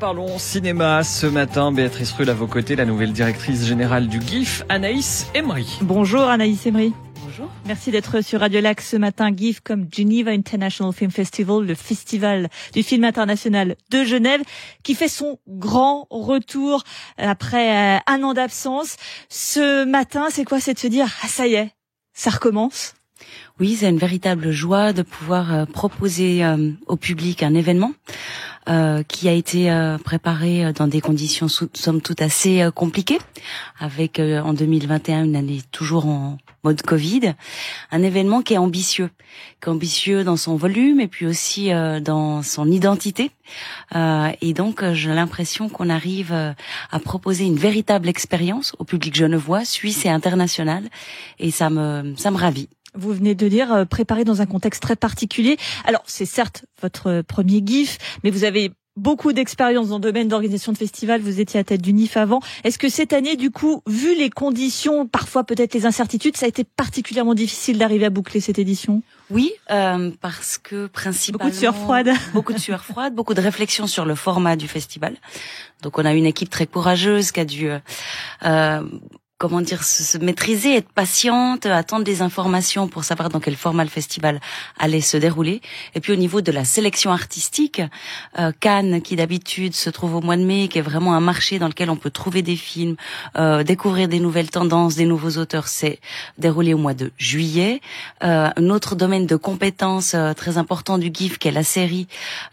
parlons cinéma ce matin. Béatrice Rull à vos côtés, la nouvelle directrice générale du GIF, Anaïs Emery. Bonjour Anaïs Emery. Bonjour. Merci d'être sur Radio Lac ce matin. GIF comme Geneva International Film Festival, le festival du film international de Genève, qui fait son grand retour après euh, un an d'absence. Ce matin, c'est quoi? C'est de se dire, ah ça y est, ça recommence oui, c'est une véritable joie de pouvoir euh, proposer euh, au public un événement euh, qui a été préparé dans des conditions somme toute assez compliquées, avec en 2021 une année toujours en mode Covid, un événement qui est ambitieux, qui est ambitieux dans son volume et puis aussi dans son identité. et donc j'ai l'impression qu'on arrive à proposer une véritable expérience au public genevois, suisse et international, et ça me ça me ravit. Vous venez de dire euh, préparé dans un contexte très particulier. Alors, c'est certes votre premier GIF, mais vous avez beaucoup d'expérience dans le domaine d'organisation de festivals. Vous étiez à tête du NIF avant. Est-ce que cette année, du coup, vu les conditions, parfois peut-être les incertitudes, ça a été particulièrement difficile d'arriver à boucler cette édition? Oui, euh, parce que principalement beaucoup de sueur froide, beaucoup de sueur froide, beaucoup de réflexions sur le format du festival. Donc, on a une équipe très courageuse qui a dû euh, comment dire, se, maîtriser, être patiente, attendre des informations pour savoir dans quel format le festival allait se dérouler. Et puis au niveau de la sélection artistique, euh, Cannes, qui d'habitude se trouve au mois de mai, qui est vraiment un marché dans lequel on peut trouver des films, euh, découvrir des nouvelles tendances, des nouveaux auteurs, s'est déroulé au mois de juillet. Euh, un autre domaine de compétences euh, très important du GIF, qui est la série,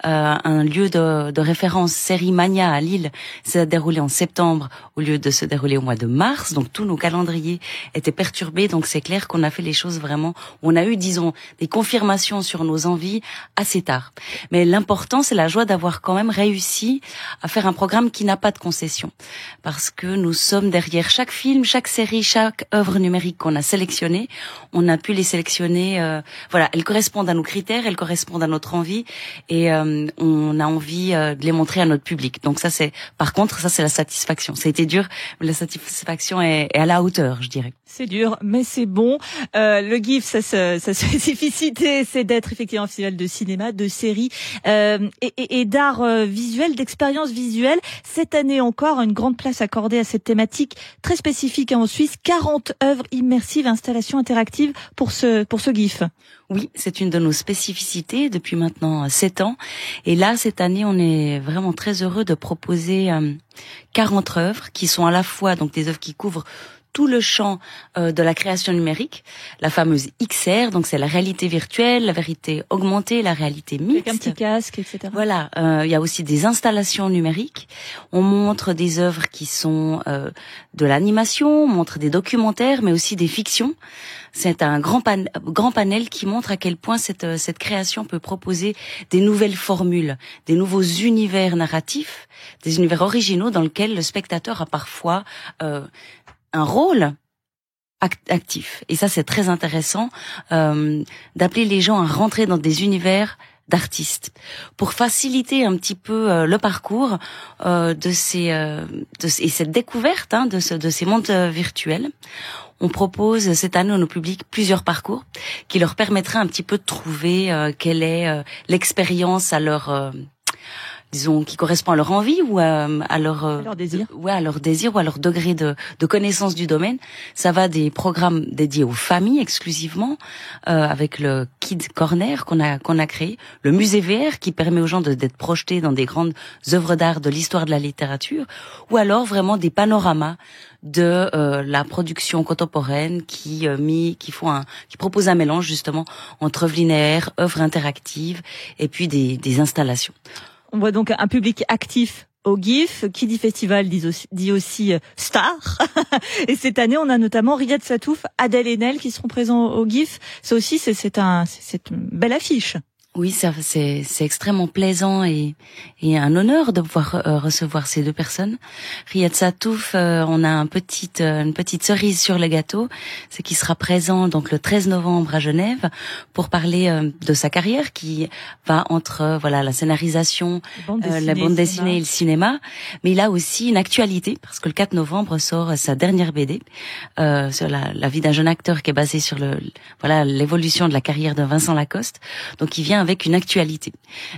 euh, un lieu de, de référence, Série Mania à Lille, s'est déroulé en septembre au lieu de se dérouler au mois de mars. Tous nos calendriers étaient perturbés. Donc c'est clair qu'on a fait les choses vraiment. On a eu, disons, des confirmations sur nos envies assez tard. Mais l'important, c'est la joie d'avoir quand même réussi à faire un programme qui n'a pas de concession, parce que nous sommes derrière chaque film, chaque série, chaque œuvre numérique qu'on a sélectionnée. On a pu les sélectionner. Euh, voilà, elles correspondent à nos critères, elles correspondent à notre envie, et euh, on a envie euh, de les montrer à notre public. Donc ça, c'est par contre, ça c'est la satisfaction. Ça a été dur, mais la satisfaction est et à la hauteur, je dirais. C'est dur, mais c'est bon. Euh, le GIF, sa, spécificité, c'est d'être effectivement un festival de cinéma, de séries euh, et, et, et d'art euh, visuel, d'expérience visuelle. Cette année encore, une grande place accordée à cette thématique très spécifique en Suisse. 40 œuvres immersives, installations interactives pour ce pour ce GIF. Oui, c'est une de nos spécificités depuis maintenant sept ans. Et là, cette année, on est vraiment très heureux de proposer 40 euh, œuvres qui sont à la fois donc des œuvres qui couvrent tout le champ euh, de la création numérique, la fameuse XR, donc c'est la réalité virtuelle, la vérité augmentée, la réalité mixte. Avec un petit casque, etc. Voilà, euh, il y a aussi des installations numériques. On montre des œuvres qui sont euh, de l'animation, on montre des documentaires, mais aussi des fictions. C'est un grand, grand panel qui montre à quel point cette, cette création peut proposer des nouvelles formules, des nouveaux univers narratifs, des univers originaux dans lesquels le spectateur a parfois euh, un rôle actif. Et ça, c'est très intéressant euh, d'appeler les gens à rentrer dans des univers d'artistes pour faciliter un petit peu euh, le parcours euh, de ces de, et cette découverte hein, de, ce, de ces mondes virtuels. On propose cette année à nos publics plusieurs parcours qui leur permettraient un petit peu de trouver quelle est l'expérience à leur disons, qui correspond à leur envie ou à, leur, euh, leur désir, ouais, à leur désir ou à leur degré de, de connaissance du domaine. Ça va des programmes dédiés aux familles exclusivement, euh, avec le Kid Corner qu'on a qu'on a créé, le musée VR qui permet aux gens d'être projetés dans des grandes œuvres d'art de l'histoire de la littérature, ou alors vraiment des panoramas de euh, la production contemporaine qui euh, mis, qui font un, qui propose un mélange justement entre œuvres linéaires, œuvres interactives et puis des, des installations. On voit donc un public actif au GIF. Qui dit festival dit aussi, euh, star. et cette année, on a notamment Riyad Satouf, Adèle Haenel qui seront présents au GIF. Ça aussi, c'est un, une belle affiche. Oui, ça c'est extrêmement plaisant et et un honneur de pouvoir euh, recevoir ces deux personnes. Riyad Satouf, euh, on a un petite euh, une petite cerise sur le gâteau, c'est qu'il sera présent donc le 13 novembre à Genève pour parler de sa carrière qui va entre voilà la scénarisation, la bande dessinée et le cinéma, mais il a aussi une actualité parce que le 4 novembre sort sa dernière BD sur la, la vie d'un jeune acteur qui est basé sur le voilà l'évolution de la carrière de Vincent Lacoste. Donc il vient avec une actualité.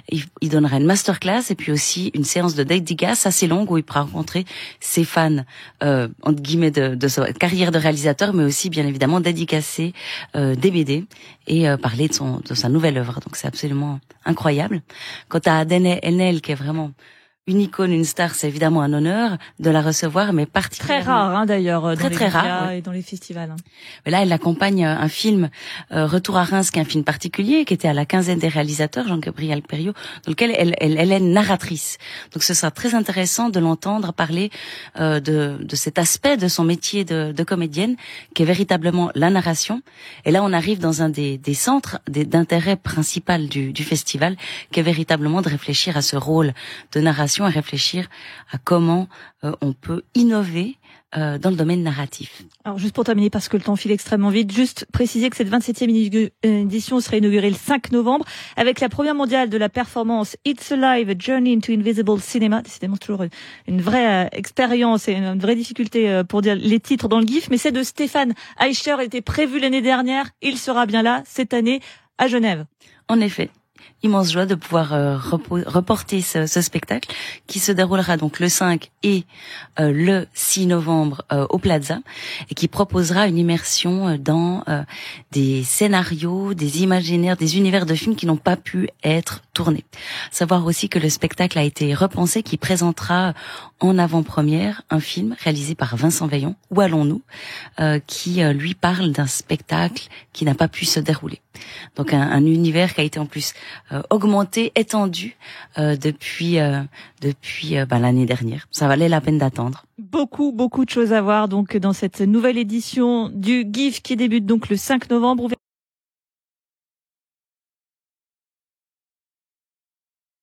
Il, il donnera une masterclass et puis aussi une séance de dédicace assez longue où il pourra rencontrer ses fans, euh, entre guillemets, de, de, sa carrière de réalisateur, mais aussi bien évidemment dédicacer euh, des BD et euh, parler de, son, de sa nouvelle œuvre. Donc c'est absolument incroyable. Quant à Adèle Enel, qui est vraiment une icône, une star, c'est évidemment un honneur de la recevoir, mais particulièrement très rare hein, d'ailleurs dans très les très rare et dans les festivals. hein. Mais là, elle accompagne euh, un film euh, Retour à Reims, qui est un film particulier, qui était à la quinzaine des réalisateurs, Jean-Gabriel Perriot, dans lequel elle, elle, elle est narratrice. Donc, ce sera très intéressant de l'entendre parler euh, de, de cet aspect de son métier de, de comédienne, qui est véritablement la narration. Et là, on arrive dans un des, des centres d'intérêt principal du, du festival, qui est véritablement de réfléchir à ce rôle de narration et réfléchir à comment euh, on peut innover euh, dans le domaine narratif. Alors juste pour terminer, parce que le temps file extrêmement vite, juste préciser que cette 27e igu- euh, édition sera inaugurée le 5 novembre avec la première mondiale de la performance It's Alive, A Journey into Invisible Cinema. Décidément, toujours une- vraie expérience et une vraie difficulté pour dire les titres dans le GIF, mais c'est de Stéphane Eicher, était prévu l'année dernière, il sera bien là cette année à Genève. En effet, immense joie de pouvoir euh, repo- reporter ce, spectacle qui se déroulera donc le 5 et euh, le 6 novembre euh, au Plaza et qui proposera une immersion dans des scénarios, des imaginaires, des univers de films qui n'ont pas pu être tournés. Savoir aussi que le spectacle a été repensé, qui présentera en avant-première un film réalisé par Vincent Veillon, Où allons-nous, qui lui parle d'un spectacle qui n'a pas pu se dérouler. Donc un univers qui a été en plus euh, augmenté, étendu euh, depuis euh, depuis ben, l'année dernière. Ça valait la peine d'attendre. Beaucoup, beaucoup de choses à voir donc dans cette nouvelle édition du GIF qui débute donc le 5 novembre.